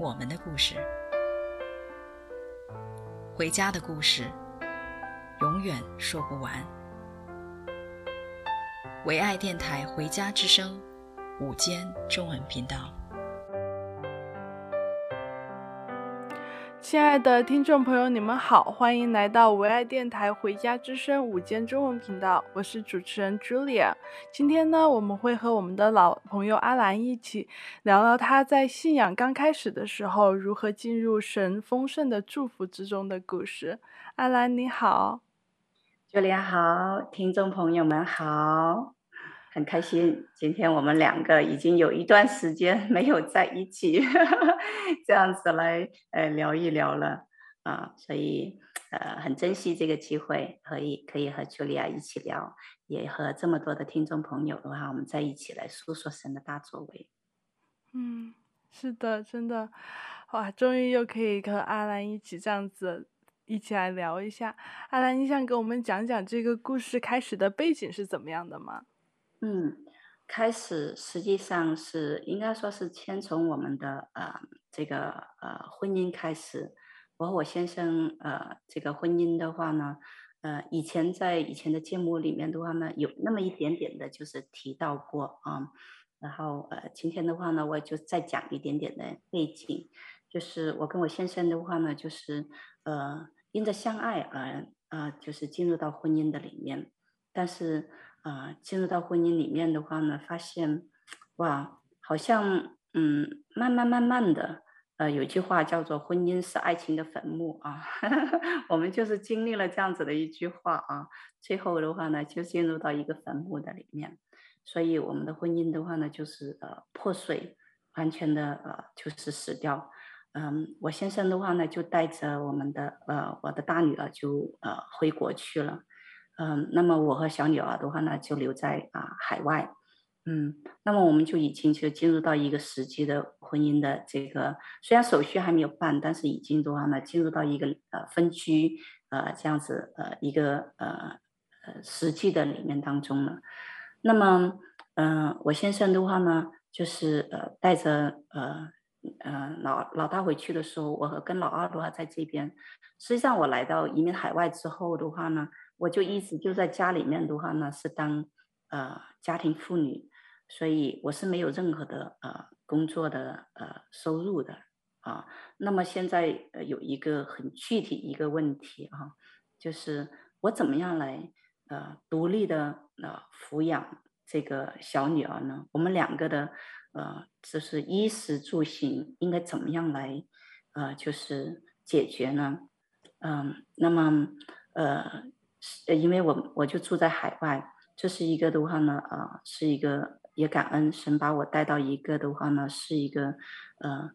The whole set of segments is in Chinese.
我们的故事，回家的故事，永远说不完。唯爱电台《回家之声》午间中文频道。亲爱的听众朋友，你们好，欢迎来到唯爱电台《回家之声》午间中文频道，我是主持人 Julia。今天呢，我们会和我们的老朋友阿兰一起聊聊他在信仰刚开始的时候，如何进入神丰盛的祝福之中的故事。阿兰你好，Julia 好，听众朋友们好。很开心，今天我们两个已经有一段时间没有在一起，呵 呵这样子来呃聊一聊了啊，所以呃很珍惜这个机会，可以可以和茱莉亚一起聊，也和这么多的听众朋友的话，我们在一起来诉说神的大作为。嗯，是的，真的，哇，终于又可以和阿兰一起这样子一起来聊一下。阿兰，你想给我们讲讲这个故事开始的背景是怎么样的吗？嗯，开始实际上是应该说是先从我们的呃这个呃婚姻开始。我和我先生呃这个婚姻的话呢，呃以前在以前的节目里面的话呢，有那么一点点的就是提到过啊。然后呃今天的话呢，我就再讲一点点的背景，就是我跟我先生的话呢，就是呃因着相爱而呃就是进入到婚姻的里面，但是。啊、进入到婚姻里面的话呢，发现，哇，好像，嗯，慢慢慢慢的，呃，有句话叫做“婚姻是爱情的坟墓”啊，我们就是经历了这样子的一句话啊，最后的话呢，就进入到一个坟墓的里面，所以我们的婚姻的话呢，就是呃破碎，完全的呃就是死掉。嗯，我先生的话呢，就带着我们的呃我的大女儿就呃回国去了。嗯，那么我和小女儿的话呢，就留在啊海外。嗯，那么我们就已经就进入到一个实际的婚姻的这个，虽然手续还没有办，但是已经的话呢，进入到一个呃分居呃这样子呃一个呃呃实际的里面当中了。那么嗯、呃，我先生的话呢，就是呃带着呃呃老老大回去的时候，我和跟老二的话在这边。实际上我来到移民海外之后的话呢。我就一直就在家里面的话呢，是当呃家庭妇女，所以我是没有任何的呃工作的呃收入的啊。那么现在呃有一个很具体一个问题啊，就是我怎么样来呃独立的呃抚养这个小女儿呢？我们两个的呃就是衣食住行应该怎么样来呃就是解决呢？嗯、那么呃。呃，因为我我就住在海外，这是一个的话呢，呃，是一个也感恩神把我带到一个的话呢，是一个呃，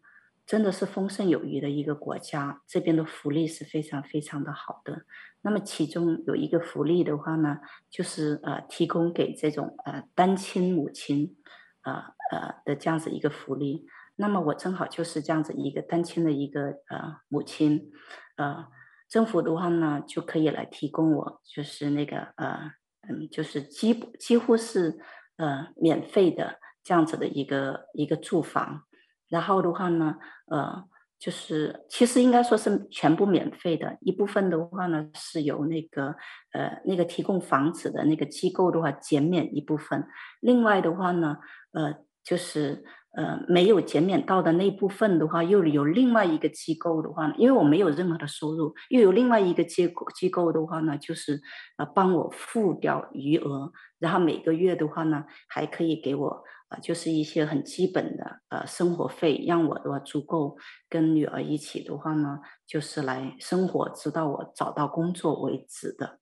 真的是丰盛有余的一个国家，这边的福利是非常非常的好的。那么其中有一个福利的话呢，就是呃，提供给这种呃单亲母亲，呃呃的这样子一个福利。那么我正好就是这样子一个单亲的一个呃母亲，呃。政府的话呢，就可以来提供我，就是那个呃，嗯，就是几几乎是呃免费的这样子的一个一个住房，然后的话呢，呃，就是其实应该说是全部免费的，一部分的话呢是由那个呃那个提供房子的那个机构的话减免一部分，另外的话呢，呃，就是。呃，没有减免到的那部分的话，又有另外一个机构的话呢，因为我没有任何的收入，又有另外一个机构机构的话呢，就是呃帮我付掉余额，然后每个月的话呢，还可以给我呃就是一些很基本的呃生活费，让我的话足够跟女儿一起的话呢，就是来生活，直到我找到工作为止的。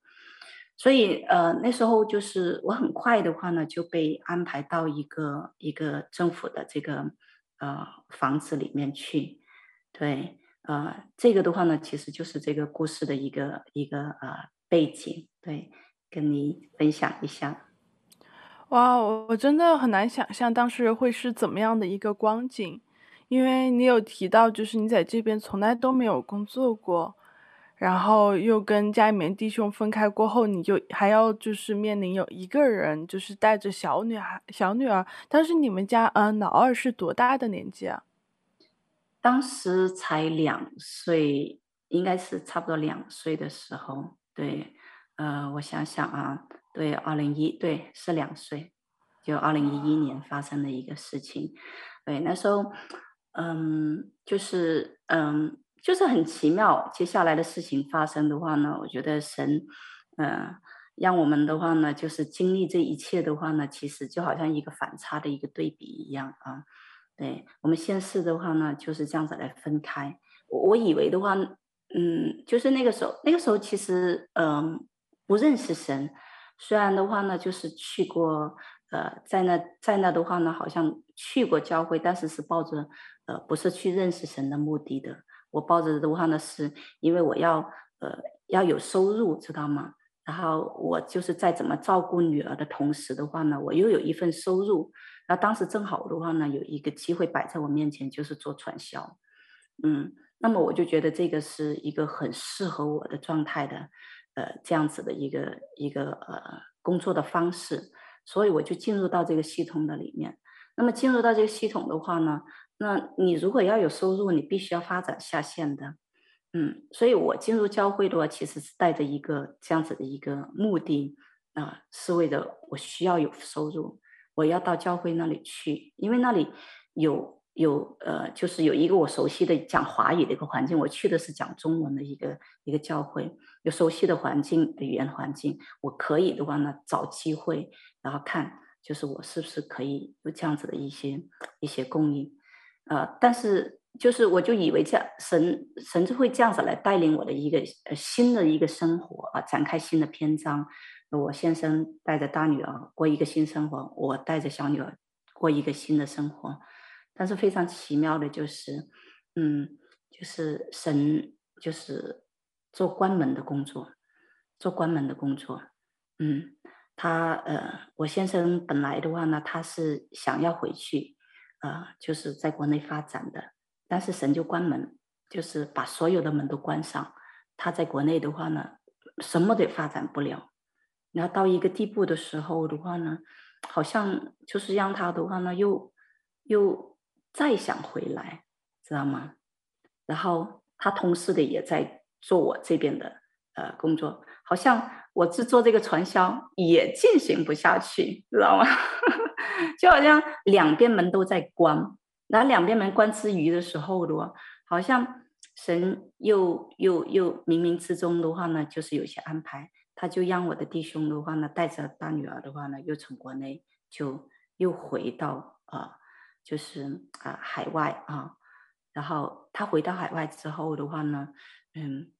所以，呃，那时候就是我很快的话呢，就被安排到一个一个政府的这个呃房子里面去。对，呃，这个的话呢，其实就是这个故事的一个一个呃背景，对，跟你分享一下。哇，我我真的很难想象当时会是怎么样的一个光景，因为你有提到，就是你在这边从来都没有工作过。然后又跟家里面弟兄分开过后，你就还要就是面临有一个人，就是带着小女孩、小女儿。当时你们家，嗯、呃，老二是多大的年纪啊？当时才两岁，应该是差不多两岁的时候。对，呃，我想想啊，对，二零一，对，是两岁，就二零一一年发生的一个事情。对，那时候，嗯，就是，嗯。就是很奇妙，接下来的事情发生的话呢，我觉得神，呃，让我们的话呢，就是经历这一切的话呢，其实就好像一个反差的一个对比一样啊。对，我们现世的话呢，就是这样子来分开。我我以为的话，嗯，就是那个时候，那个时候其实嗯、不认识神，虽然的话呢，就是去过，呃，在那在那的话呢，好像去过教会，但是是抱着呃不是去认识神的目的的。我抱着的话呢，是因为我要呃要有收入，知道吗？然后我就是在怎么照顾女儿的同时的话呢，我又有一份收入。然后当时正好的话呢，有一个机会摆在我面前，就是做传销。嗯，那么我就觉得这个是一个很适合我的状态的，呃，这样子的一个一个呃工作的方式，所以我就进入到这个系统的里面。那么进入到这个系统的话呢，那你如果要有收入，你必须要发展下线的，嗯，所以我进入教会的话，其实是带着一个这样子的一个目的啊、是为了我需要有收入，我要到教会那里去，因为那里有有呃，就是有一个我熟悉的讲华语的一个环境，我去的是讲中文的一个一个教会，有熟悉的环境语言环境，我可以的话呢，找机会然后看，就是我是不是可以有这样子的一些一些供应。呃，但是就是我就以为这样神神就会这样子来带领我的一个呃新的一个生活啊，展开新的篇章。我先生带着大女儿过一个新生活，我带着小女儿过一个新的生活。但是非常奇妙的就是，嗯，就是神就是做关门的工作，做关门的工作。嗯，他呃，我先生本来的话呢，他是想要回去。啊、就是在国内发展的，但是神就关门，就是把所有的门都关上。他在国内的话呢，什么都发展不了。然后到一个地步的时候的话呢，好像就是让他的话呢，又又再想回来，知道吗？然后他同事的也在做我这边的呃工作，好像我制作这个传销也进行不下去，知道吗？就好像两边门都在关，然后两边门关之余的时候的话，好像神又又又冥冥之中的话呢，就是有些安排，他就让我的弟兄的话呢，带着大女儿的话呢，又从国内就又回到啊、就是啊、海外啊，然后他回到海外之后的话呢，嗯。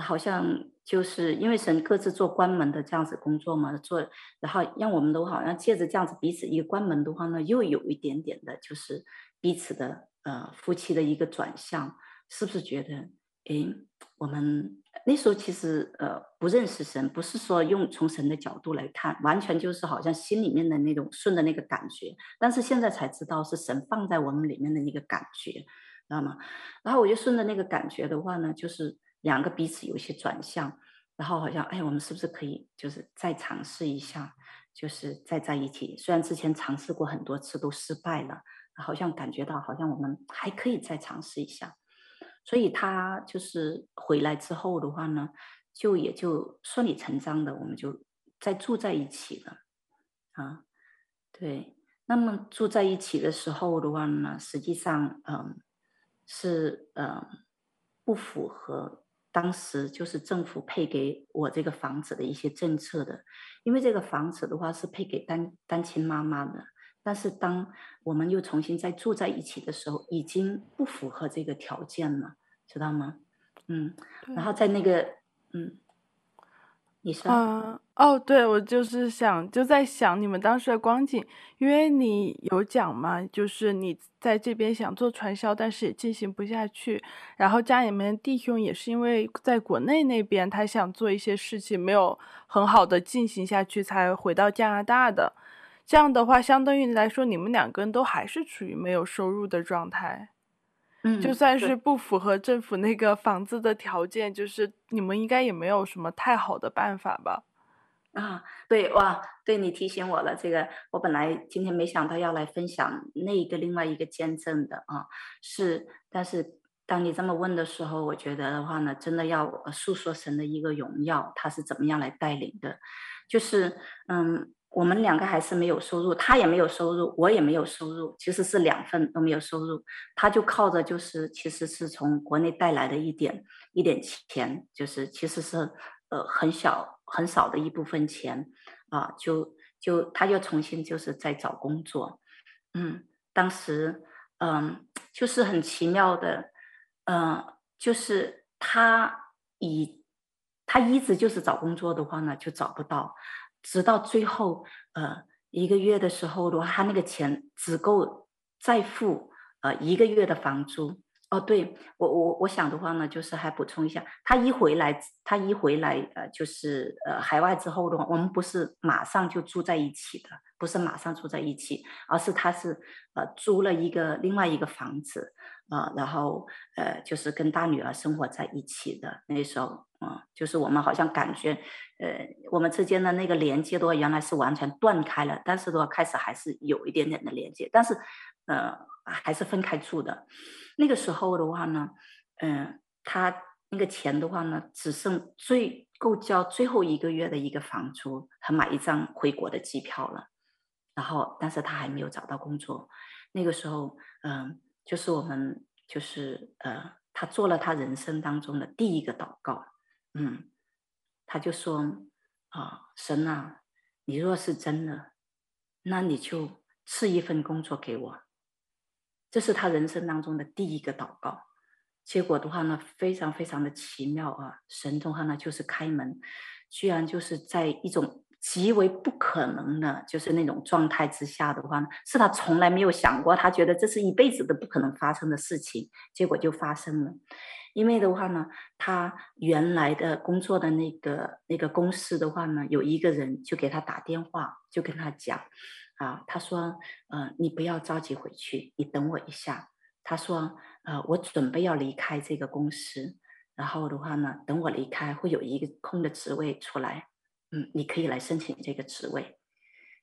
好像就是因为神各自做关门的这样子工作嘛，做，然后让我们都好像借着这样子彼此一个关门的话呢，又有一点点的，就是彼此的呃夫妻的一个转向，是不是觉得，诶，我们那时候其实呃不认识神，不是说用从神的角度来看，完全就是好像心里面的那种顺的那个感觉，但是现在才知道是神放在我们里面的那个感觉，知道吗？然后我就顺着那个感觉的话呢，就是。两个彼此有一些转向，然后好像哎，我们是不是可以就是再尝试一下，就是再在一起？虽然之前尝试过很多次都失败了，好像感觉到好像我们还可以再尝试一下。所以他就是回来之后的话呢，就也就顺理成章的，我们就再住在一起了。啊，对。那么住在一起的时候的话呢，实际上嗯是嗯不符合。当时就是政府配给我这个房子的一些政策的，因为这个房子的话是配给单单亲妈妈的，但是当我们又重新再住在一起的时候，已经不符合这个条件了，知道吗？嗯，然后在那个嗯，你说？嗯，哦，对，我就是想就在想你们当时的光景，因为你有讲嘛，就是你在这边想做传销，但是也进行不下去，然后家里面弟兄也是因为在国内那边他想做一些事情，没有很好的进行下去，才回到加拿大的。这样的话，相当于来说，你们两个人都还是处于没有收入的状态。嗯，就算是不符合政府那个房子的条件，就是你们应该也没有什么太好的办法吧？啊，对哇，对你提醒我了，这个我本来今天没想到要来分享那一个另外一个见证的啊，是，但是当你这么问的时候，我觉得的话呢，真的要诉说神的一个荣耀，他是怎么样来带领的，就是嗯。我们两个还是没有收入，他也没有收入，我也没有收入，其实是两份都没有收入。他就靠着就是其实是从国内带来的一点一点钱，就是其实是呃很小很少的一部分钱啊，就就他又重新就是在找工作，嗯，当时嗯就是很奇妙的，嗯，就是他以他一直就是找工作的话呢，就找不到。直到最后，呃，一个月的时候的话，他那个钱只够再付呃一个月的房租。哦，对，我我我想的话呢，就是还补充一下，他一回来，他一回来，呃，就是呃海外之后的话，我们不是马上就住在一起的，不是马上住在一起，而是他是呃租了一个另外一个房子。啊、呃，然后呃，就是跟大女儿生活在一起的那时候，啊、就是我们好像感觉，呃，我们之间的那个连接的话，原来是完全断开了，但是的话，开始还是有一点点的连接，但是，呃，还是分开住的。那个时候的话呢，嗯、他那个钱的话呢，只剩最够交最后一个月的一个房租和买一张回国的机票了。然后，但是他还没有找到工作。那个时候，嗯、就是我们，就是呃，他做了他人生当中的第一个祷告，嗯，他就说啊，神啊，你若是真的，那你就赐一份工作给我。这是他人生当中的第一个祷告。结果的话呢，非常非常的奇妙啊，神的话呢，就是开门，居然就是在一种。极为不可能的，就是那种状态之下的话呢，是他从来没有想过，他觉得这是一辈子都不可能发生的事情，结果就发生了。因为的话呢，他原来的工作的那个那个公司的话呢，有一个人就给他打电话，就跟他讲，啊，他说，呃，你不要着急回去，你等我一下。他说，呃，我准备要离开这个公司，然后的话呢，等我离开会有一个空的职位出来。嗯，你可以来申请这个职位，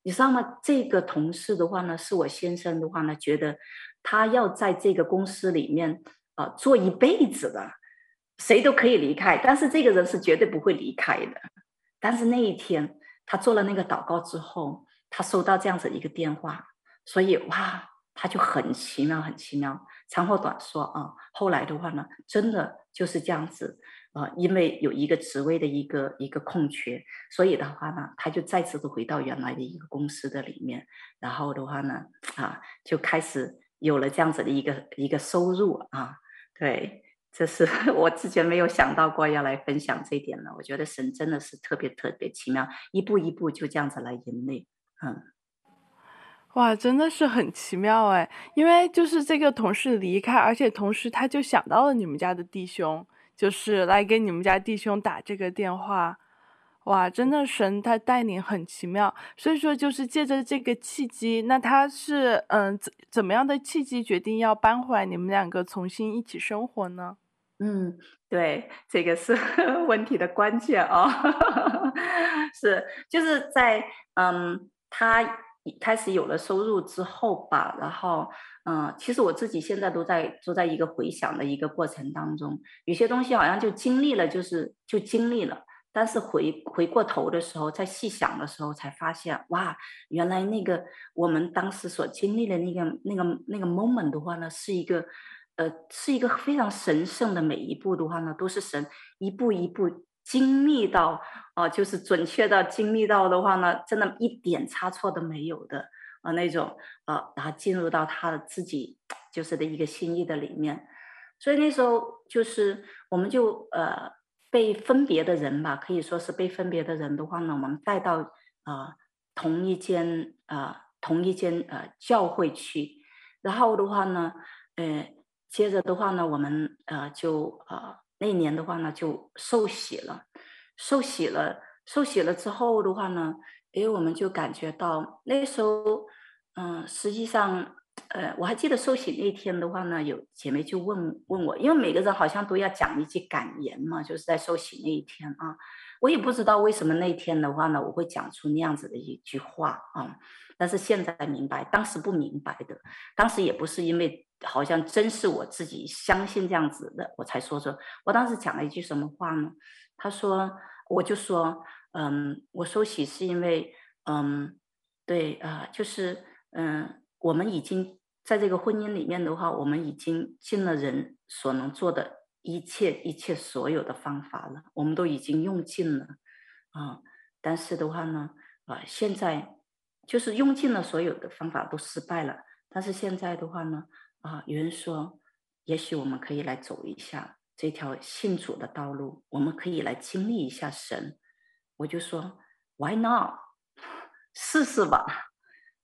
你知道吗？这个同事的话呢，是我先生的话呢，觉得他要在这个公司里面啊、呃、做一辈子的，谁都可以离开，但是这个人是绝对不会离开的。但是那一天他做了那个祷告之后，他收到这样子一个电话，所以哇，他就很奇妙，很奇妙。长话短说啊，后来的话呢，真的就是这样子。啊，因为有一个职位的一个一个空缺，所以的话呢，他就再次的回到原来的一个公司的里面，然后的话呢，啊，就开始有了这样子的一个一个收入啊。对，这是 我之前没有想到过要来分享这一点了。我觉得神真的是特别特别奇妙，一步一步就这样子来引领。嗯，哇，真的是很奇妙哎，因为就是这个同事离开，而且同时他就想到了你们家的弟兄。就是来给你们家弟兄打这个电话，哇，真的神他带领很奇妙，所以说就是借着这个契机，那他是嗯怎怎么样的契机决定要搬回来，你们两个重新一起生活呢？嗯，对，这个是 问题的关键哦，是就是在嗯他。开始有了收入之后吧，然后，嗯，其实我自己现在都在都在一个回想的一个过程当中，有些东西好像就经历了，就是就经历了，但是回回过头的时候，再细想的时候，才发现，哇，原来那个我们当时所经历的那个那个那个 moment 的话呢，是一个，呃，是一个非常神圣的每一步的话呢，都是神一步一步。经历到啊、就是准确到经历到的话呢，真的一点差错都没有的啊、那种啊、然后进入到他的自己就是的一个心意的里面，所以那时候就是我们就呃被分别的人吧，可以说是被分别的人的话呢，我们带到啊、呃、同一间啊、呃、同一间呃教会去，然后的话呢，呃，接着的话呢，我们呃就呃那年的话呢就受洗了，受洗了，受洗了之后的话呢，诶，我们就感觉到那时候，嗯、实际上。呃，我还记得受洗那天的话呢，有姐妹就问问我，因为每个人好像都要讲一句感言嘛，就是在受洗那一天啊，我也不知道为什么那天的话呢，我会讲出那样子的一句话啊，但是现在才明白，当时不明白的，当时也不是因为好像真是我自己相信这样子的，我才说说，我当时讲了一句什么话呢？他说，我就说，嗯，我受洗是因为，嗯，对，呃，就是嗯。我们已经在这个婚姻里面的话，我们已经尽了人所能做的一切、一切所有的方法了，我们都已经用尽了，啊，但是的话呢，啊，现在就是用尽了所有的方法都失败了，但是现在的话呢，啊，有人说，也许我们可以来走一下这条信主的道路，我们可以来经历一下神，我就说，Why not？试试吧，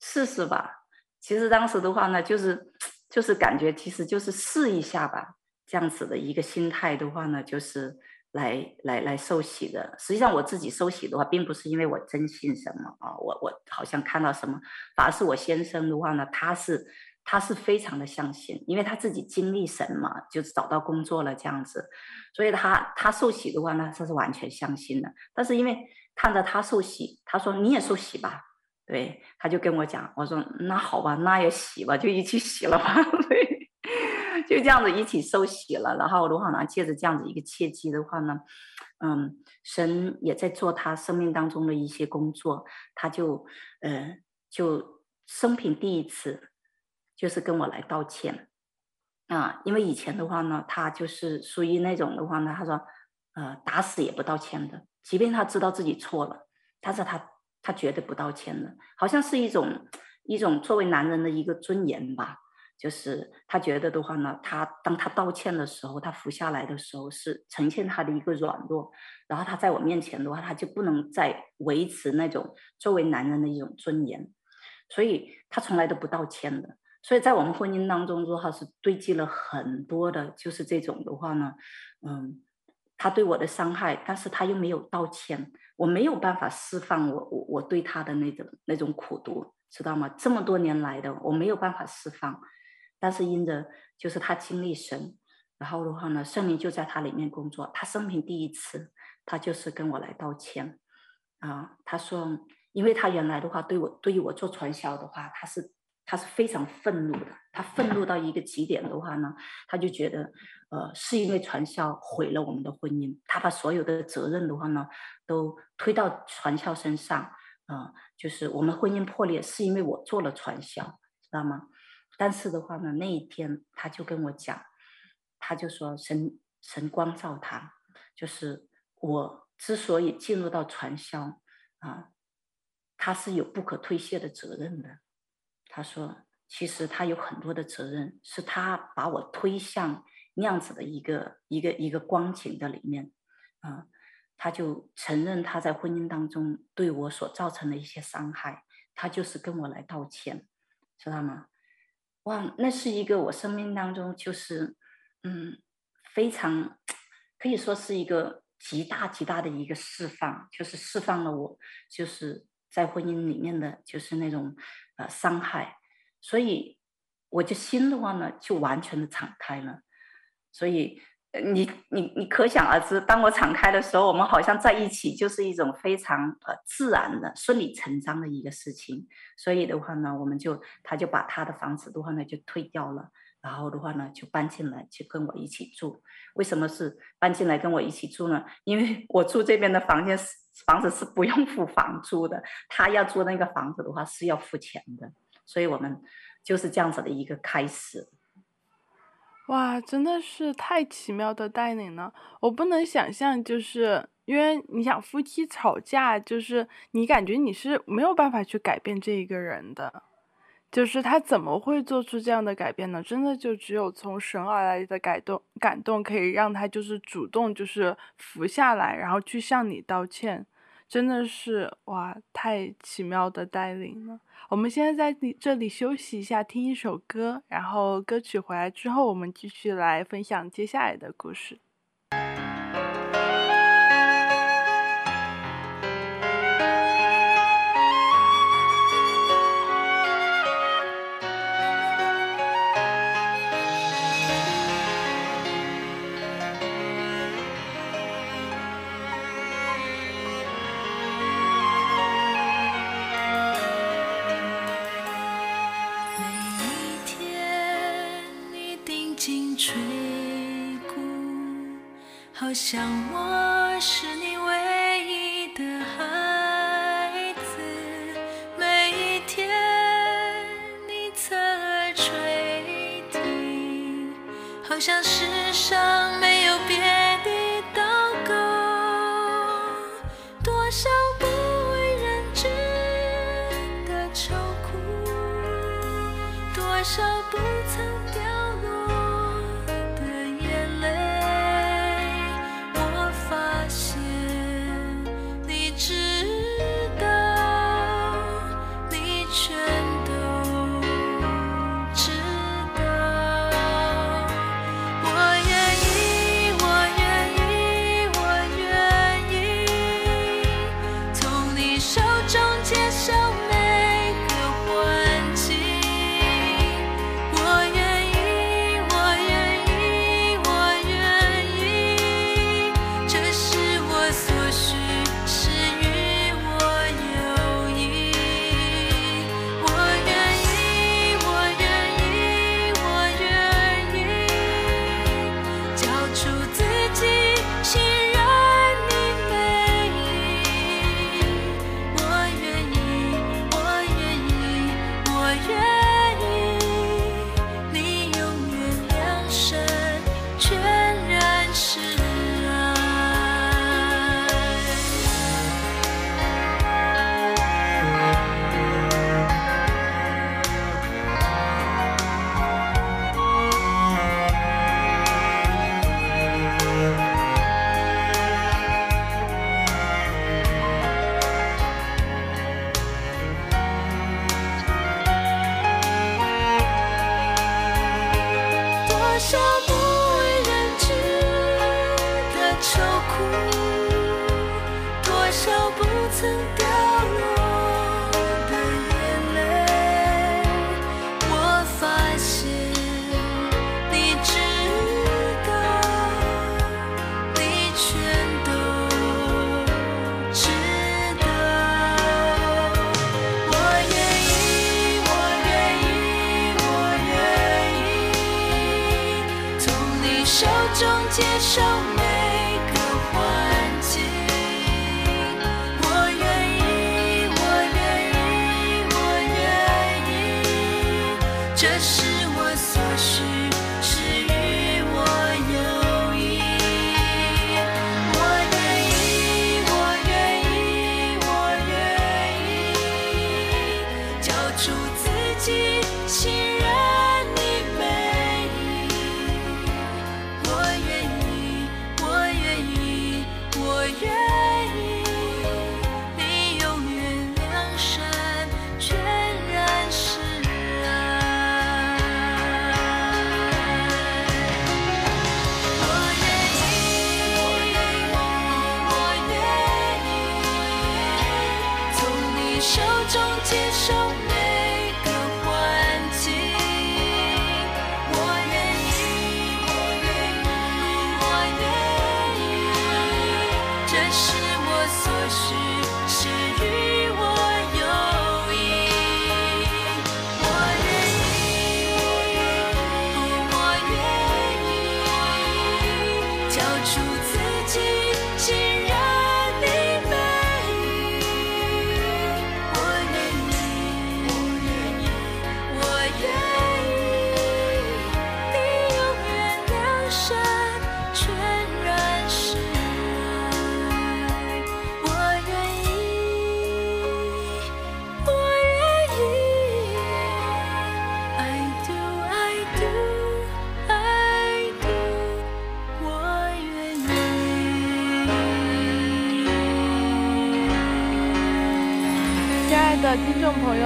试试吧。其实当时的话呢，就是就是感觉，其实就是试一下吧，这样子的一个心态的话呢，就是来来来受洗的。实际上我自己受洗的话，并不是因为我真信什么啊，我我好像看到什么，反而是我先生的话呢，他是他是非常的相信，因为他自己经历什么，就是找到工作了这样子，所以他他受洗的话呢，他是完全相信的。但是因为看着他受洗，他说你也受洗吧。对，他就跟我讲，我说那好吧，那也洗吧，就一起洗了吧。对，就这样子一起受洗了。然后的话呢，借着这样子一个契机的话呢，嗯，神也在做他生命当中的一些工作。他就，呃，就生平第一次，就是跟我来道歉啊，因为以前的话呢，他就是属于那种的话呢，他说，呃，打死也不道歉的，即便他知道自己错了，但是他。他绝对不道歉的，好像是一种一种作为男人的一个尊严吧。就是他觉得的话呢，他当他道歉的时候，他服下来的时候是呈现他的一个软弱，然后他在我面前的话，他就不能再维持那种作为男人的一种尊严，所以他从来都不道歉的。所以在我们婚姻当中，的话是堆积了很多的，就是这种的话呢，嗯。他对我的伤害，但是他又没有道歉，我没有办法释放我我我对他的那种那种苦毒，知道吗？这么多年来的我没有办法释放，但是因着就是他经历神，然后的话呢，圣灵就在他里面工作。他生平第一次，他就是跟我来道歉，啊，他说，因为他原来的话对我对于我做传销的话，他是。他是非常愤怒的，他愤怒到一个极点的话呢，他就觉得，呃，是因为传销毁了我们的婚姻，他把所有的责任的话呢，都推到传销身上，啊、就是我们婚姻破裂是因为我做了传销，知道吗？但是的话呢，那一天他就跟我讲，他就说神神光照他，就是我之所以进入到传销，啊、他是有不可推卸的责任的。他说：“其实他有很多的责任，是他把我推向那样子的一个一个一个光景的里面，啊，他就承认他在婚姻当中对我所造成的一些伤害，他就是跟我来道歉，知道吗？哇，那是一个我生命当中就是，嗯，非常可以说是一个极大极大的一个释放，就是释放了我就是在婚姻里面的就是那种。”呃，伤害，所以我就心的话呢，就完全的敞开了。所以，你你你可想而知，当我敞开的时候，我们好像在一起，就是一种非常呃自然的、顺理成章的一个事情。所以的话呢，我们就他就把他的房子的话呢就退掉了，然后的话呢就搬进来，就跟我一起住。为什么是搬进来跟我一起住呢？因为我住这边的房间是。房子是不用付房租的，他要租那个房子的话是要付钱的，所以我们就是这样子的一个开始。哇，真的是太奇妙的带领了！我不能想象，就是因为你想夫妻吵架，就是你感觉你是没有办法去改变这一个人的，就是他怎么会做出这样的改变呢？真的就只有从神而来的感动，感动可以让他就是主动就是服下来，然后去向你道歉，真的是哇，太奇妙的带领了。我们现在在这里休息一下，听一首歌，然后歌曲回来之后，我们继续来分享接下来的故事。好像我是你唯一的孩子，每一天你侧耳垂听，好像世上没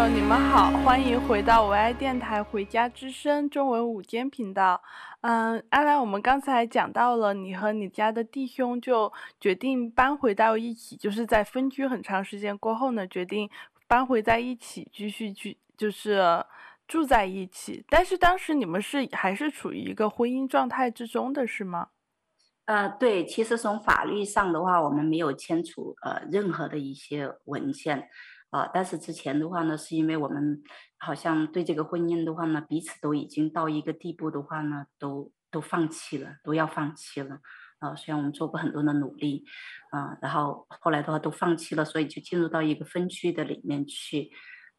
你们好，欢迎回到我爱电台《回家之声》中文午间频道。嗯，阿兰，我们刚才讲到了你和你家的弟兄就决定搬回到一起，就是在分居很长时间过后呢，决定搬回在一起，继续去就是住在一起。但是当时你们是还是处于一个婚姻状态之中的是吗？呃，对，其实从法律上的话，我们没有签署呃任何的一些文件。啊、但是之前的话呢，是因为我们好像对这个婚姻的话呢，彼此都已经到一个地步的话呢，都都放弃了，都要放弃了。啊、虽然我们做过很多的努力，啊、然后后来的话都放弃了，所以就进入到一个分区的里面去。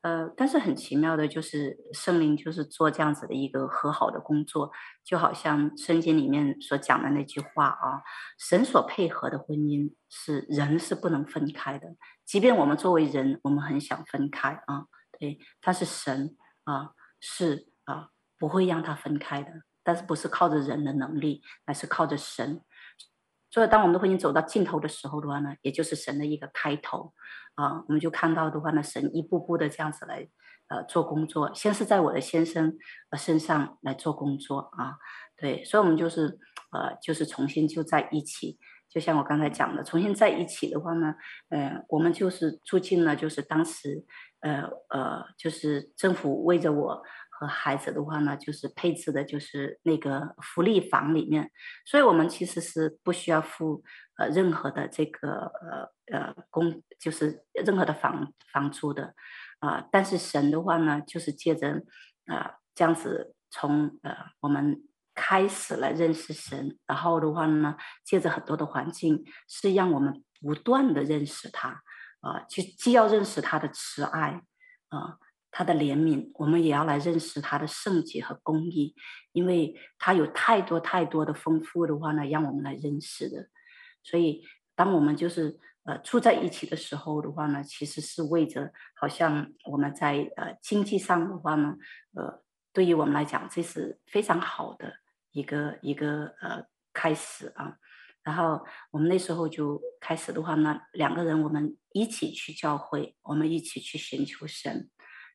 呃，但是很奇妙的就是圣灵就是做这样子的一个和好的工作，就好像圣经里面所讲的那句话啊，神所配合的婚姻是人是不能分开的，即便我们作为人，我们很想分开啊，对，但是神啊是啊不会让他分开的，但是不是靠着人的能力，而是靠着神。所以，当我们的婚姻走到尽头的时候的话呢，也就是神的一个开头，啊，我们就看到的话呢，神一步步的这样子来，呃，做工作。先是在我的先生呃身上来做工作啊，对，所以我们就是，呃，就是重新就在一起。就像我刚才讲的，重新在一起的话呢，呃，我们就是住进了，就是当时，呃呃，就是政府为着我。和孩子的话呢，就是配置的，就是那个福利房里面，所以我们其实是不需要付呃任何的这个呃呃公，就是任何的房房租的啊、但是神的话呢，就是借着啊、这样子从呃我们开始来认识神，然后的话呢，借着很多的环境，是让我们不断的认识他啊，就、既要认识他的慈爱啊。他的怜悯，我们也要来认识他的圣洁和公义，因为他有太多太多的丰富的话呢，让我们来认识的。所以，当我们就是呃住在一起的时候的话呢，其实是为着好像我们在呃经济上的话呢，呃，对于我们来讲，这是非常好的一个一个呃开始啊。然后我们那时候就开始的话呢，两个人我们一起去教会，我们一起去寻求神。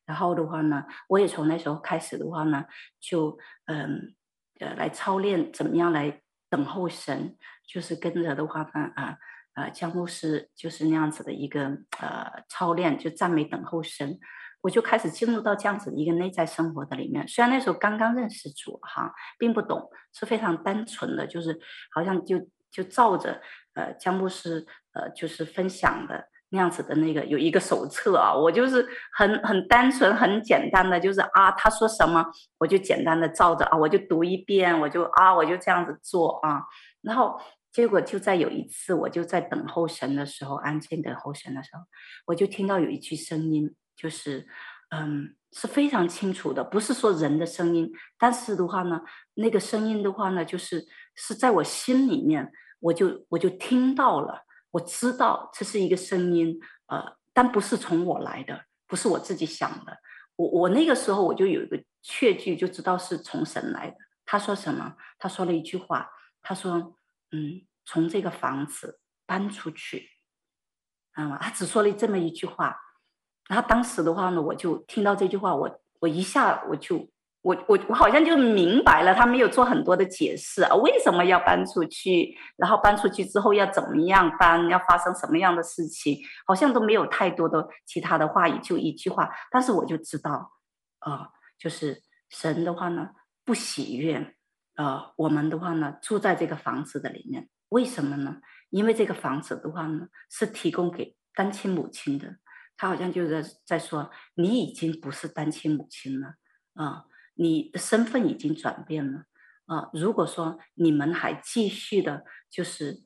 然后的话呢，我也从那时候开始的话呢，就嗯呃来操练怎么样来等候神，就是跟着的话呢啊啊江牧师就是那样子的一个呃操练，就赞美等候神，我就开始进入到这样子的一个内在生活的里面。虽然那时候刚刚认识主哈，并不懂，是非常单纯的，就是好像就就照着呃江牧师呃就是分享的。那样子的那个有一个手册啊，我就是很很单纯、很简单的，就是啊，他说什么我就简单的照着啊，我就读一遍，我就啊，我就这样子做啊。然后结果就在有一次，我就在等候神的时候，安静等候神的时候，我就听到有一句声音，就是嗯，是非常清楚的，不是说人的声音，但是的话呢，那个声音的话呢，就是是在我心里面，我就我就听到了。我知道这是一个声音，呃，但不是从我来的，不是我自己想的。我我那个时候我就有一个确据，就知道是从神来的。他说什么？他说了一句话，他说：“嗯，从这个房子搬出去。”啊，他只说了这么一句话。然后当时的话呢，我就听到这句话，我我一下我就。我我我好像就明白了，他没有做很多的解释啊，为什么要搬出去？然后搬出去之后要怎么样搬？要发生什么样的事情？好像都没有太多的其他的话语，就一句话。但是我就知道，啊、就是神的话呢，不喜悦，呃，我们的话呢，住在这个房子的里面。为什么呢？因为这个房子的话呢，是提供给单亲母亲的。他好像就是在说，你已经不是单亲母亲了，啊、你的身份已经转变了啊！如果说你们还继续的，就是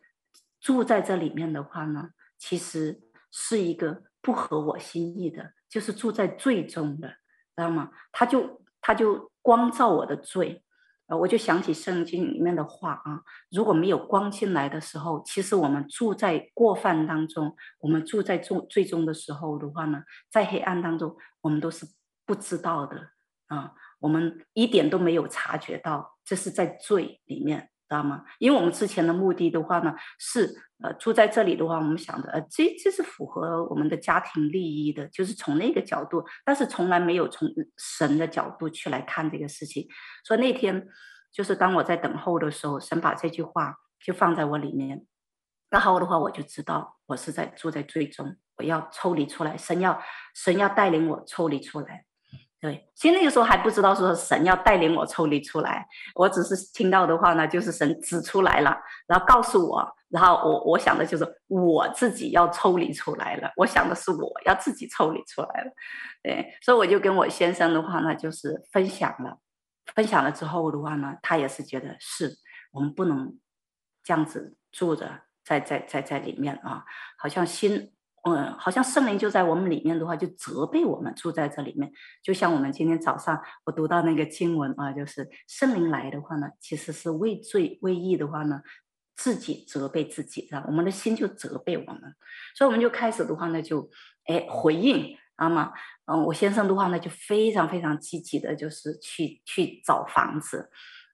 住在这里面的话呢，其实是一个不合我心意的，就是住在罪中的，知道吗？他就他就光照我的罪，啊，我就想起圣经里面的话啊，如果没有光进来的时候，其实我们住在过犯当中，我们住在罪罪中的时候的话呢，在黑暗当中，我们都是不知道的啊。我们一点都没有察觉到，这是在罪里面知道吗？因为我们之前的目的的话呢，是呃住在这里的话，我们想的呃这这是符合我们的家庭利益的，就是从那个角度，但是从来没有从神的角度去来看这个事情。所以那天就是当我在等候的时候，神把这句话就放在我里面，然后的话我就知道我是在住在罪中，我要抽离出来，神要神要带领我抽离出来。对，其实那个时候还不知道说神要带领我抽离出来，我只是听到的话呢，就是神指出来了，然后告诉我，然后我我想的就是我自己要抽离出来了，我想的是我要自己抽离出来了，对，所以我就跟我先生的话呢，就是分享了，分享了之后的话呢，他也是觉得是我们不能这样子住着，在在在在里面啊，好像心。嗯，好像圣灵就在我们里面的话，就责备我们住在这里面。就像我们今天早上我读到那个经文啊，就是圣灵来的话呢，其实是为罪为义的话呢，自己责备自己，啊，我们的心就责备我们，所以我们就开始的话呢，就哎回应啊嘛，嗯，我先生的话呢，就非常非常积极的，就是去去找房子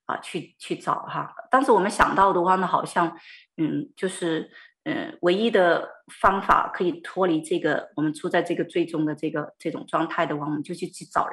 啊，去去找哈。当时我们想到的话呢，好像嗯，就是。嗯，唯一的方法可以脱离这个我们处在这个最终的这个这种状态的话，我们就去去找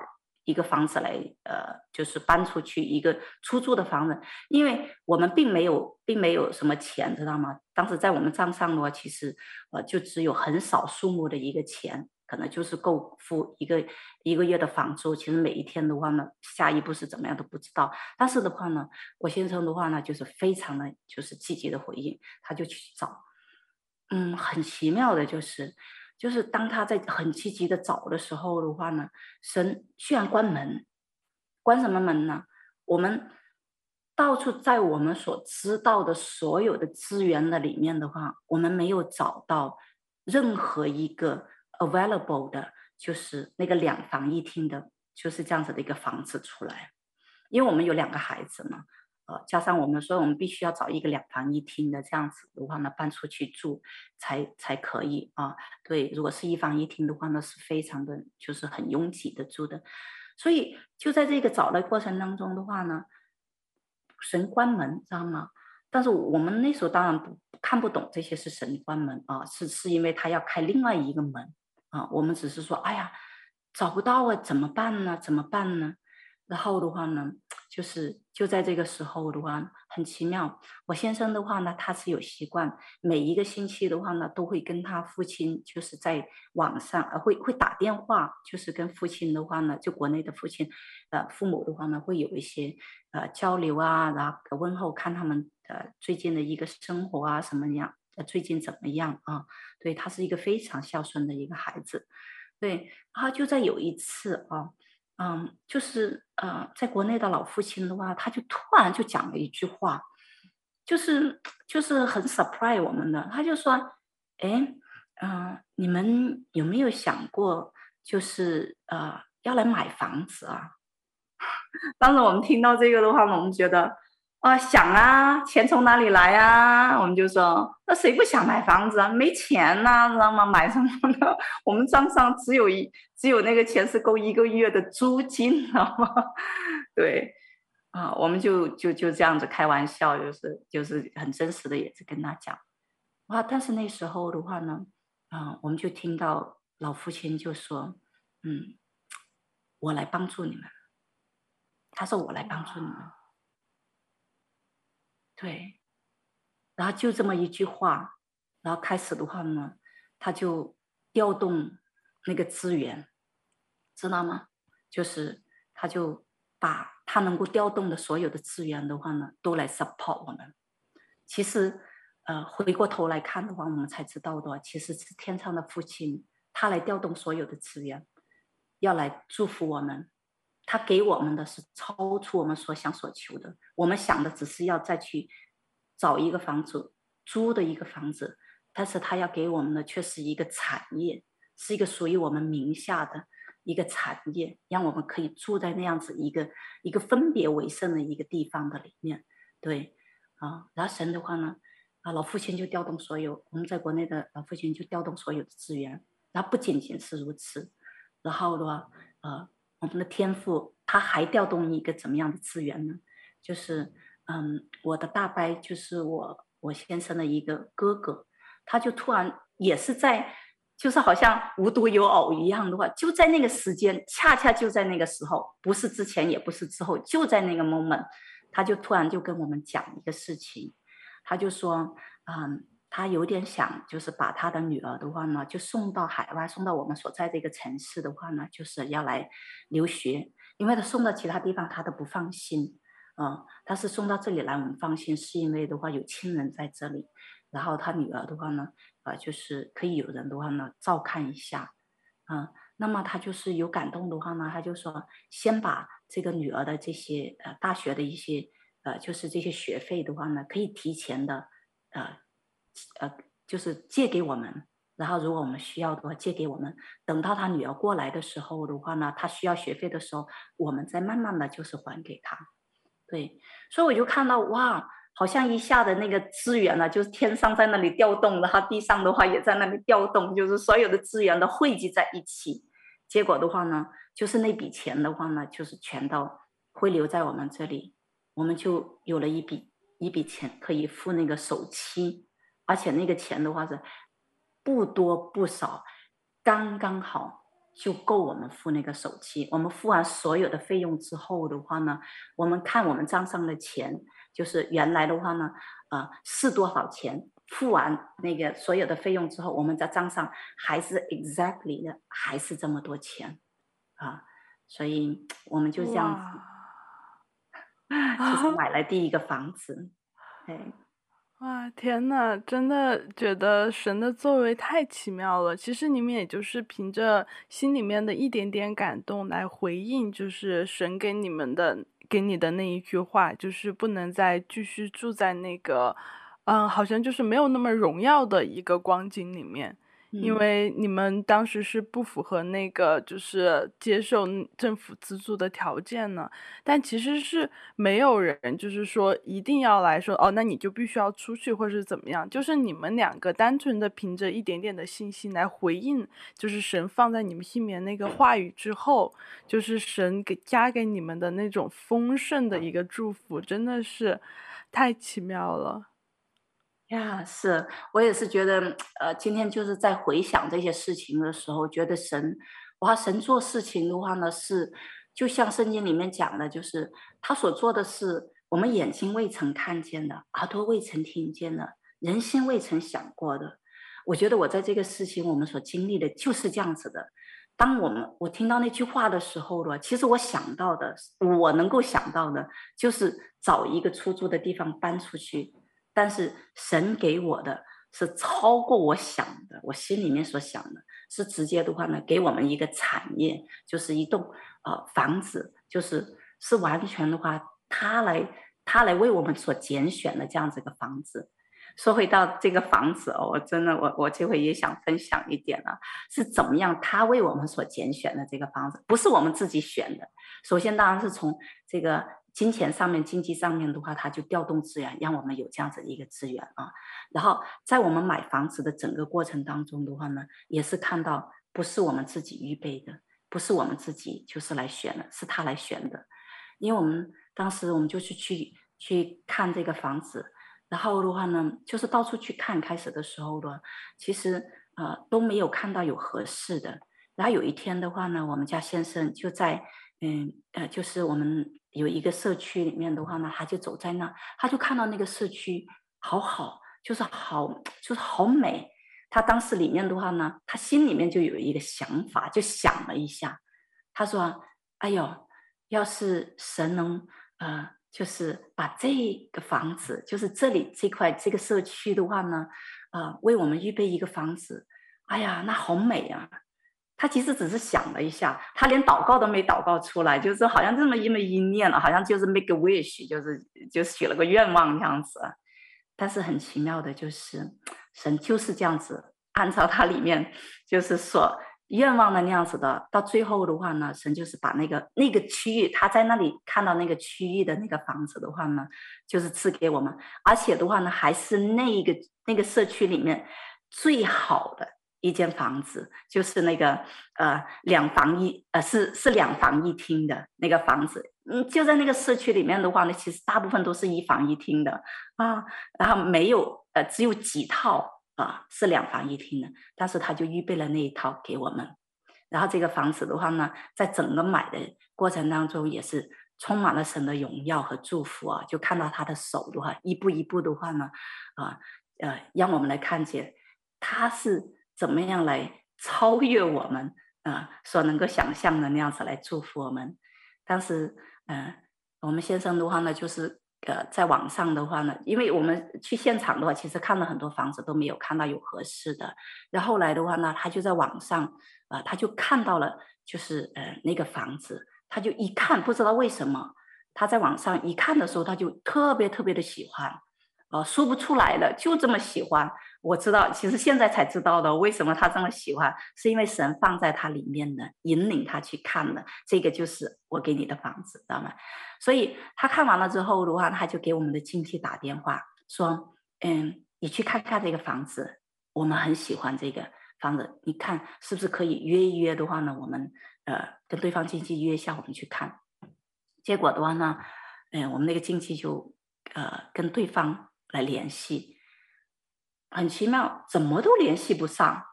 一个房子来，呃，就是搬出去一个出租的房子，因为我们并没有并没有什么钱，知道吗？当时在我们账上的话，其实呃就只有很少数目的一个钱，可能就是够付一个一个月的房租。其实每一天的话呢，下一步是怎么样都不知道。但是的话呢，我先生的话呢，就是非常的就是积极的回应，他就去找。嗯，很奇妙的就是，就是当他在很积极的找的时候的话呢，神居然关门，关什么门呢？我们到处在我们所知道的所有的资源的里面的话，我们没有找到任何一个 available 的，就是那个两房一厅的，就是这样子的一个房子出来，因为我们有两个孩子嘛。加上我们说，我们必须要找一个两房一厅的这样子的话呢，搬出去住才才可以啊。对，如果是一房一厅的话呢，是非常的，就是很拥挤的住的。所以就在这个找的过程当中的话呢，神关门，知道吗？但是我们那时候当然不看不懂这些是神关门啊，是是因为他要开另外一个门啊。我们只是说，哎呀，找不到啊，怎么办呢？怎么办呢？然后的话呢，就是就在这个时候的话，很奇妙。我先生的话呢，他是有习惯，每一个星期的话呢，都会跟他父亲，就是在网上，呃，会会打电话，就是跟父亲的话呢，就国内的父亲，呃，父母的话呢，会有一些呃交流啊，然后问候，看他们呃最近的一个生活啊，什么样，最近怎么样啊？对，他是一个非常孝顺的一个孩子，对，然后就在有一次啊。嗯，就是呃，在国内的老父亲的话，他就突然就讲了一句话，就是就是很 surprise 我们的，他就说，哎，嗯、你们有没有想过，就是呃，要来买房子啊？当时我们听到这个的话，我们觉得。啊，想啊，钱从哪里来啊？我们就说，那谁不想买房子啊？没钱呐、知道吗？买什么呢？我们账上只有一，只有那个钱是够一个月的租金，知道吗？对，啊，我们就就就这样子开玩笑，就是就是很真实的，也是跟他讲。哇，但是那时候的话呢，啊，我们就听到老父亲就说，嗯，我来帮助你们。他说我来帮助你们。对，然后就这么一句话，然后开始的话呢，他就调动那个资源，知道吗？就是他就把他能够调动的所有的资源的话呢，都来 support 我们。其实，呃，回过头来看的话，我们才知道的，其实是天上的父亲，他来调动所有的资源，要来祝福我们。他给我们的是超出我们所想所求的，我们想的只是要再去找一个房子租的一个房子，但是他要给我们的却是一个产业，是一个属于我们名下的一个产业，让我们可以住在那样子一个一个分别为圣的一个地方的里面。对，啊，然后神的话呢，啊，老父亲就调动所有我们在国内的老父亲就调动所有的资源，然后不仅仅是如此，然后的话，呃。我们的天赋他还调动一个怎么样的资源呢？就是，嗯，我的大伯就是我我先生的一个哥哥，他就突然也是在，就是好像无独有偶一样的话，就在那个时间，恰恰就在那个时候，不是之前，也不是之后，就在那个 moment，他就突然就跟我们讲一个事情，他就说，嗯。他有点想，就是把他的女儿的话呢，就送到海外，送到我们所在这个城市的话呢，就是要来留学。因为他送到其他地方，他都不放心，嗯，但是送到这里来，我们放心，是因为的话有亲人在这里，然后他女儿的话呢，呃，就是可以有人的话呢照看一下，嗯，那么他就是有感动的话呢，他就说先把这个女儿的这些呃大学的一些呃就是这些学费的话呢，可以提前的呃。呃，就是借给我们，然后如果我们需要的话，借给我们。等到他女儿过来的时候的话呢，他需要学费的时候，我们再慢慢的就是还给他。对，所以我就看到哇，好像一下的那个资源呢，就是天上在那里调动，然后地上的话也在那里调动，就是所有的资源都汇集在一起。结果的话呢，就是那笔钱的话呢，就是全都会留在我们这里，我们就有了一笔一笔钱可以付那个首期。而且那个钱的话是不多不少，刚刚好就够我们付那个首期。我们付完所有的费用之后的话呢，我们看我们账上的钱，就是原来的话呢，呃，是多少钱？付完那个所有的费用之后，我们在账上还是 exactly 的，还是这么多钱啊。所以我们就这样子，就是买了第一个房子，对。哇，天呐，真的觉得神的作为太奇妙了。其实你们也就是凭着心里面的一点点感动来回应，就是神给你们的、给你的那一句话，就是不能再继续住在那个，嗯，好像就是没有那么荣耀的一个光景里面。因为你们当时是不符合那个就是接受政府资助的条件呢，但其实是没有人就是说一定要来说哦，那你就必须要出去或者是怎么样，就是你们两个单纯的凭着一点点的信心来回应，就是神放在你们心里面那个话语之后，就是神给加给你们的那种丰盛的一个祝福，真的是太奇妙了。呀，是我也是觉得，呃，今天就是在回想这些事情的时候，觉得神，哇，神做事情的话呢，是就像圣经里面讲的，就是他所做的是我们眼睛未曾看见的，耳朵未曾听见的，人心未曾想过的。我觉得我在这个事情我们所经历的就是这样子的。当我们我听到那句话的时候呢，其实我想到的，我能够想到的，就是找一个出租的地方搬出去。但是神给我的是超过我想的，我心里面所想的，是直接的话呢，给我们一个产业，就是一栋呃房子，就是是完全的话，他来他来为我们所拣选的这样子一个房子。说回到这个房子哦，我真的我我这回也想分享一点了，是怎么样他为我们所拣选的这个房子，不是我们自己选的。首先当然是从这个。金钱上面、经济上面的话，他就调动资源，让我们有这样子一个资源啊。然后在我们买房子的整个过程当中的话呢，也是看到不是我们自己预备的，不是我们自己就是来选的，是他来选的。因为我们当时我们就是去去看这个房子，然后的话呢，就是到处去看。开始的时候呢，其实呃都没有看到有合适的。然后有一天的话呢，我们家先生就在嗯呃，就是我们。有一个社区里面的话呢，他就走在那，他就看到那个社区好好，就是好，就是好美。他当时里面的话呢，他心里面就有一个想法，就想了一下，他说：“哎呦，要是神能呃，就是把这个房子，就是这里这块这个社区的话呢，呃，为我们预备一个房子，哎呀，那好美啊。”他其实只是想了一下，他连祷告都没祷告出来，就是好像这么一么一念了，好像就是 make a wish，就是就许了个愿望这样子。但是很奇妙的就是，神就是这样子，按照他里面就是说愿望的那样子的，到最后的话呢，神就是把那个那个区域，他在那里看到那个区域的那个房子的话呢，就是赐给我们，而且的话呢，还是那个那个社区里面最好的。一间房子就是那个呃两房一呃是是两房一厅的那个房子，嗯，就在那个社区里面的话呢，其实大部分都是一房一厅的啊，然后没有呃，只有几套啊是两房一厅的，但是他就预备了那一套给我们。然后这个房子的话呢，在整个买的过程当中也是充满了神的荣耀和祝福啊，就看到他的手的话，一步一步的话呢，啊呃，让我们来看见他是怎么样来超越我们啊所能够想象的那样子来祝福我们。当时。嗯，我们先生的话呢，就是呃，在网上的话呢，因为我们去现场的话，其实看了很多房子都没有看到有合适的。然后来的话呢，他就在网上啊、他就看到了，就是呃那个房子，他就一看，不知道为什么，他在网上一看的时候，他就特别特别的喜欢。哦，说不出来了，就这么喜欢。我知道，其实现在才知道的，为什么他这么喜欢，是因为神放在他里面的，引领他去看的。这个就是我给你的房子，知道吗？所以他看完了之后的话，他就给我们的亲戚打电话说：“嗯，你去看看这个房子，我们很喜欢这个房子，你看是不是可以约一约的话呢？我们呃跟对方亲戚约一下，我们去看。结果的话呢，嗯，我们那个亲戚就呃跟对方。”来联系，很奇妙，怎么都联系不上。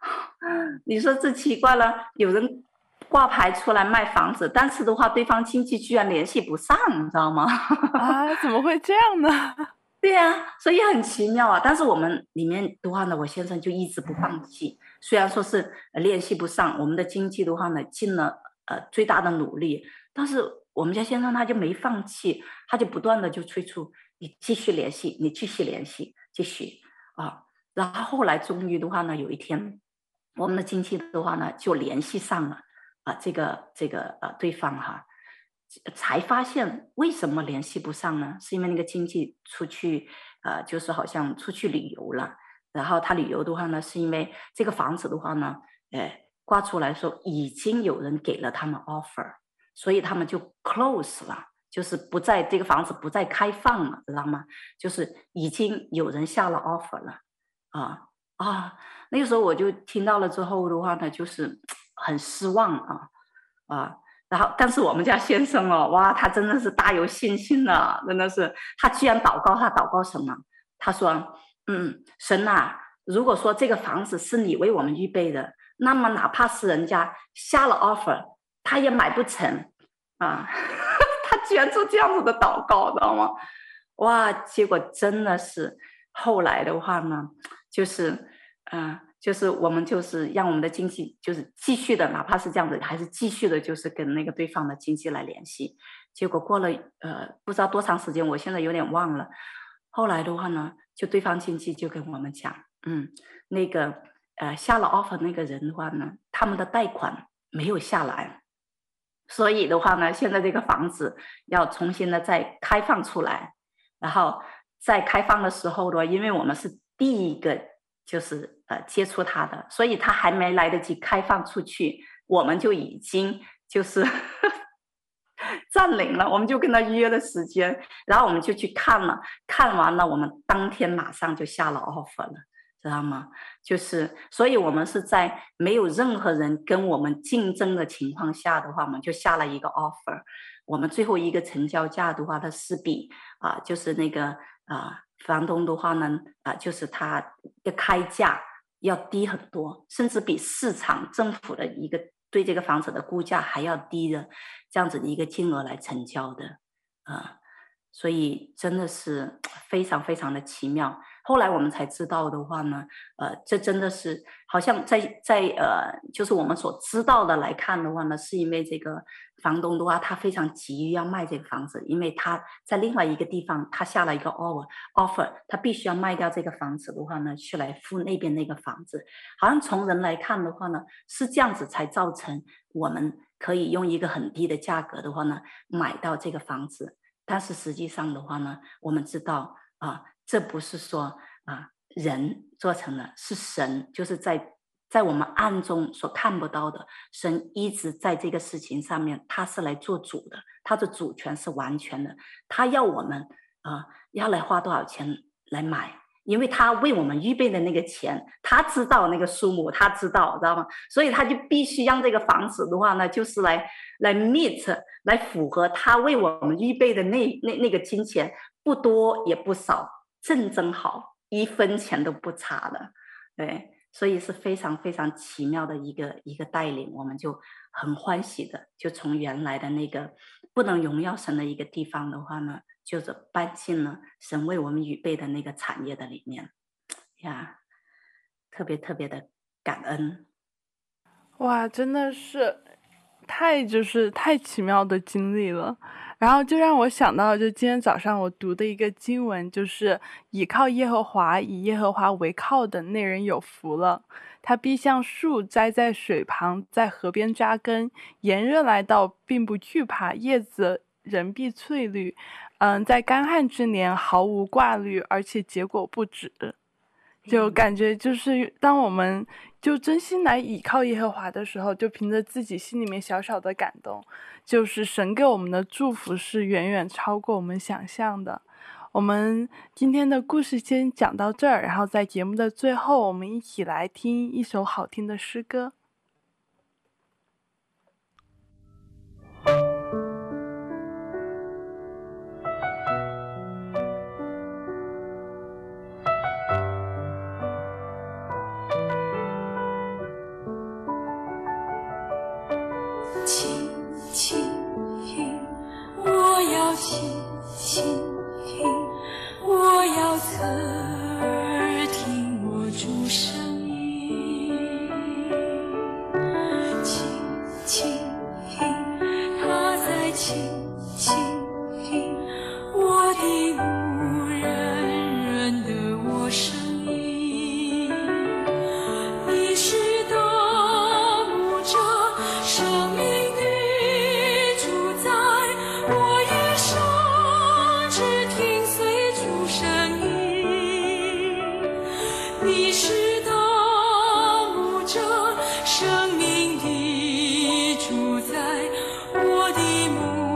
你说这奇怪了，有人挂牌出来卖房子，但是的话，对方亲戚居然联系不上，你知道吗？啊，怎么会这样呢？对呀、啊，所以很奇妙啊。但是我们里面的话呢，我先生就一直不放弃，虽然说是联系不上，我们的经济的话呢，尽了呃最大的努力，但是我们家先生他就没放弃，他就不断的就催促。你继续联系，你继续联系，继续啊！然后后来终于的话呢，有一天，我们的亲戚的话呢就联系上了啊，这个这个呃对方哈，才发现为什么联系不上呢？是因为那个亲戚出去呃，就是好像出去旅游了。然后他旅游的话呢，是因为这个房子的话呢，呃，挂出来说已经有人给了他们 offer，所以他们就 close 了。就是不在这个房子不再开放了，知道吗？就是已经有人下了 offer 了，啊啊！那个时候我就听到了之后的话呢，就是很失望啊啊！然后，但是我们家先生哦，哇，他真的是大有信心了，真的是，他居然祷告，他祷告什么？他说：“嗯，神呐，如果说这个房子是你为我们预备的，那么哪怕是人家下了 offer，他也买不成啊。”居然做这样子的祷告，知道吗？哇！结果真的是后来的话呢，就是，嗯、就是我们就是让我们的经纪就是继续的，哪怕是这样子，还是继续的，就是跟那个对方的经纪来联系。结果过了呃不知道多长时间，我现在有点忘了。后来的话呢，就对方经纪就跟我们讲，嗯，那个呃下了 offer 那个人的话呢，他们的贷款没有下来。所以的话呢，现在这个房子要重新的再开放出来，然后在开放的时候呢，因为我们是第一个就是呃接触他的，所以他还没来得及开放出去，我们就已经就是 占领了，我们就跟他约了时间，然后我们就去看了，看完了，我们当天马上就下了 offer 了。知道吗？就是，所以我们是在没有任何人跟我们竞争的情况下的话，我们就下了一个 offer。我们最后一个成交价的话，它是比啊，就是那个啊，房东的话呢，啊，就是他的开价要低很多，甚至比市场政府的一个对这个房子的估价还要低的这样子的一个金额来成交的，啊，所以真的是非常非常的奇妙。后来我们才知道的话呢，呃，这真的是好像在在呃，就是我们所知道的来看的话呢，是因为这个房东的话，他非常急于要卖这个房子，因为他在另外一个地方他下了一个 offer offer，他必须要卖掉这个房子的话呢，去来付那边那个房子。好像从人来看的话呢，是这样子才造成我们可以用一个很低的价格的话呢，买到这个房子。但是实际上的话呢，我们知道啊。这不是说啊人做成的，是神，就是在在我们暗中所看不到的，神一直在这个事情上面，他是来做主的，他的主权是完全的，他要我们啊要来花多少钱来买，因为他为我们预备的那个钱，他知道那个数目，他知道，知道吗？所以他就必须让这个房子的话呢，就是来来 meet，来符合他为我们预备的那那那个金钱，不多也不少，正正好，一分钱都不差的，对。所以是非常非常奇妙的一个一个带领，我们就很欢喜的，就从原来的那个不能荣耀神的一个地方的话呢，就是搬进了神为我们预备的那个产业的里面，呀，特别特别的感恩。哇，真的是太就是太奇妙的经历了。然后就让我想到，就今天早上我读的一个经文，就是倚靠耶和华，以耶和华为靠的那人有福了。他必像树栽在水旁，在河边扎根，炎热来到，并不惧怕，叶子仍必翠绿。嗯，在干旱之年毫无挂虑，而且结果不止。就感觉就是当我们就真心来倚靠耶和华的时候，就凭着自己心里面小小的感动。就是神给我们的祝福是远远超过我们想象的。我们今天的故事先讲到这儿，然后在节目的最后，我们一起来听一首好听的诗歌。住在我的梦。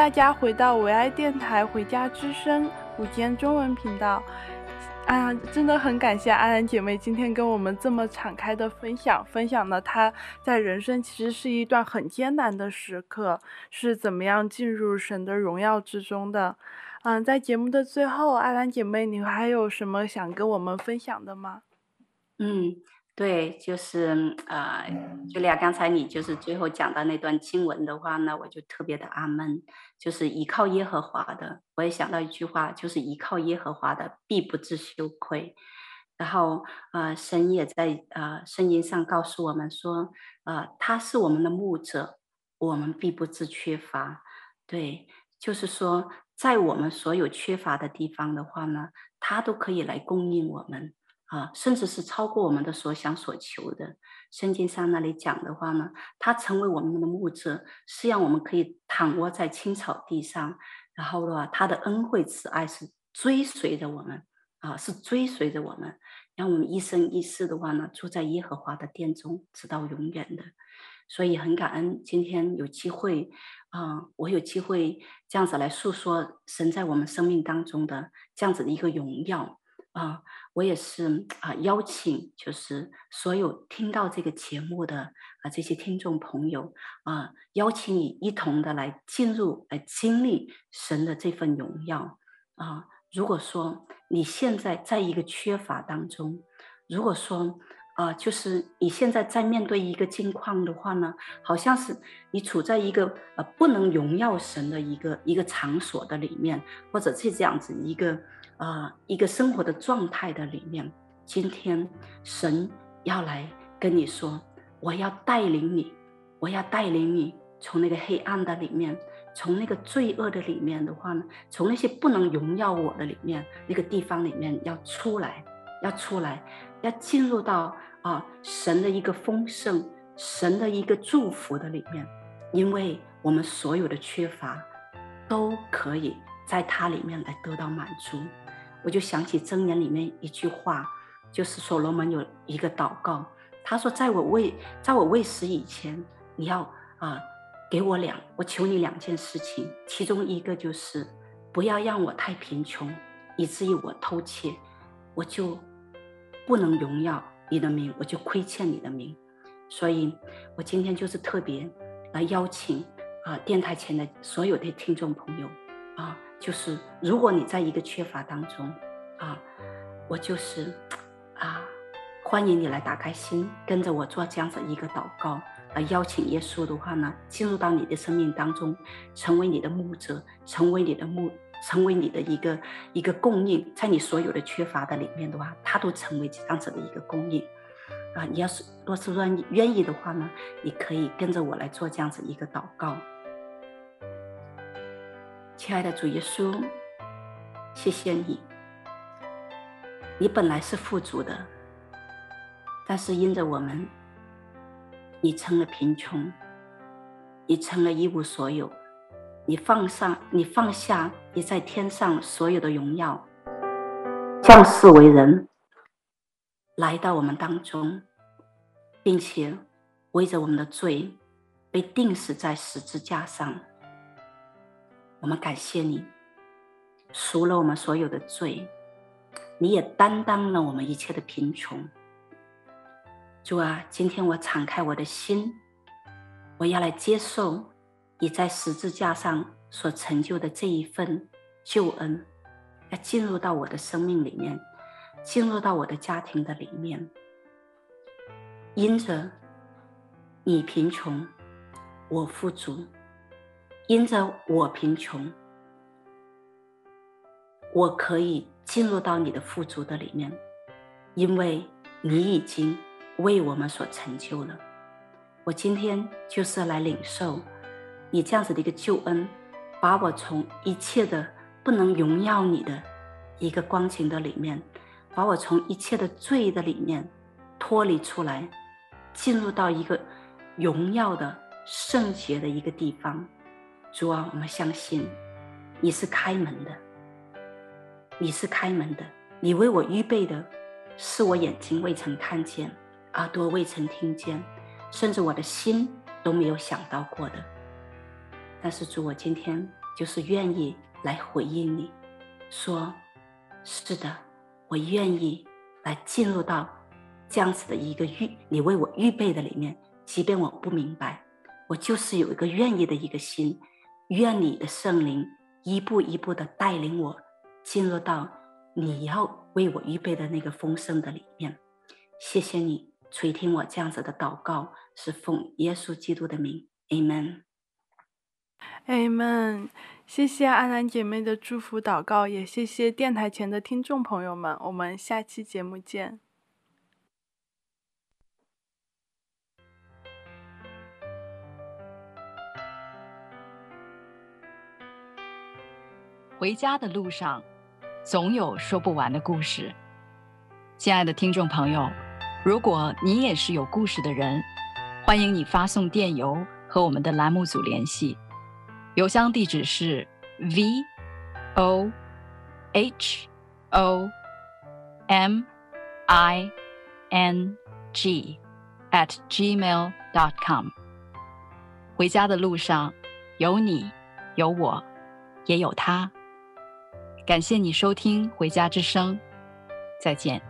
大家回到唯爱电台《回家之声》午间中文频道。啊，真的很感谢安然姐妹今天跟我们这么敞开的分享，分享了她在人生其实是一段很艰难的时刻，是怎么样进入神的荣耀之中的。嗯，在节目的最后，安然姐妹，你还有什么想跟我们分享的吗？嗯，对，就是呃，茱莉亚，刚才你就是最后讲到那段经文的话呢，我就特别的阿闷，就是依靠耶和华的，我也想到一句话，就是依靠耶和华的必不致羞愧。然后呃，神也在呃声音上告诉我们说，呃，他是我们的牧者，我们必不致缺乏。对，就是说，在我们所有缺乏的地方的话呢，他都可以来供应我们。啊，甚至是超过我们的所想所求的。圣经上那里讲的话呢，他成为我们的牧者，是让我们可以躺卧在青草地上。然后的话，他的恩惠慈爱是追随着我们，啊，是追随着我们，让我们一生一世的话呢，住在耶和华的殿中，直到永远的。所以很感恩今天有机会，啊，我有机会这样子来诉说神在我们生命当中的这样子的一个荣耀。啊，我也是啊，邀请就是所有听到这个节目的啊这些听众朋友啊，邀请你一同的来进入来经历神的这份荣耀啊。如果说你现在在一个缺乏当中，如果说啊，就是你现在在面对一个境况的话呢，好像是你处在一个呃不能荣耀神的一个一个场所的里面，或者是这样子一个。呃，一个生活的状态的里面，今天神要来跟你说，我要带领你，我要带领你从那个黑暗的里面，从那个罪恶的里面的话呢，从那些不能荣耀我的里面那个地方里面要出来，要出来，要进入到啊、神的一个丰盛，神的一个祝福的里面，因为我们所有的缺乏都可以在它里面来得到满足。我就想起箴言里面一句话，就是所罗门有一个祷告，他说：“在我未在我未死以前，你要啊、给我两，我求你两件事情，其中一个就是不要让我太贫穷，以至于我偷窃，我就不能荣耀你的名，我就亏欠你的名。所以，我今天就是特别来邀请啊、电台前的所有的听众朋友啊。”就是如果你在一个缺乏当中，啊，我就是啊，欢迎你来打开心，跟着我做这样子一个祷告，来邀请耶稣的话呢，进入到你的生命当中，成为你的牧者，成为你的牧，成为你的一个一个供应，在你所有的缺乏的里面的话，他都成为这样子的一个供应，啊，你要是若是愿意愿意的话呢，你可以跟着我来做这样子一个祷告。亲爱的主耶稣，谢谢你。你本来是富足的，但是因着我们，你成了贫穷，你成了一无所有。你放上，你放下你在天上所有的荣耀，降世为人，来到我们当中，并且为着我们的罪被钉死在十字架上。我们感谢你，赎了我们所有的罪，你也担当了我们一切的贫穷。主啊，今天我敞开我的心，我要来接受你在十字架上所成就的这一份救恩，要进入到我的生命里面，进入到我的家庭的里面。因着你贫穷，我富足。因着我贫穷，我可以进入到你的富足的里面，因为你已经为我们所成就了。我今天就是来领受你这样子的一个救恩，把我从一切的不能荣耀你的一个光景的里面，把我从一切的罪的里面脱离出来，进入到一个荣耀的圣洁的一个地方。主啊，我们相信你是开门的，你是开门的，你为我预备的是我眼睛未曾看见，耳朵未曾听见，甚至我的心都没有想到过的。但是主，我今天就是愿意来回应你，说是的，我愿意来进入到这样子的一个预你为我预备的里面，即便我不明白，我就是有一个愿意的一个心。愿你的圣灵一步一步的带领我进入到你要为我预备的那个丰盛的里面。谢谢你，垂听我这样子的祷告，是奉耶稣基督的名，Amen。Amen。谢谢安兰姐妹的祝福祷告，也谢谢电台前的听众朋友们，我们下期节目见。回家的路上，总有说不完的故事。亲爱的听众朋友，如果你也是有故事的人，欢迎你发送电邮和我们的栏目组联系。邮箱地址是 v o h o m i n g at gmail dot com。回家的路上，有你，有我，也有他。感谢你收听《回家之声》，再见。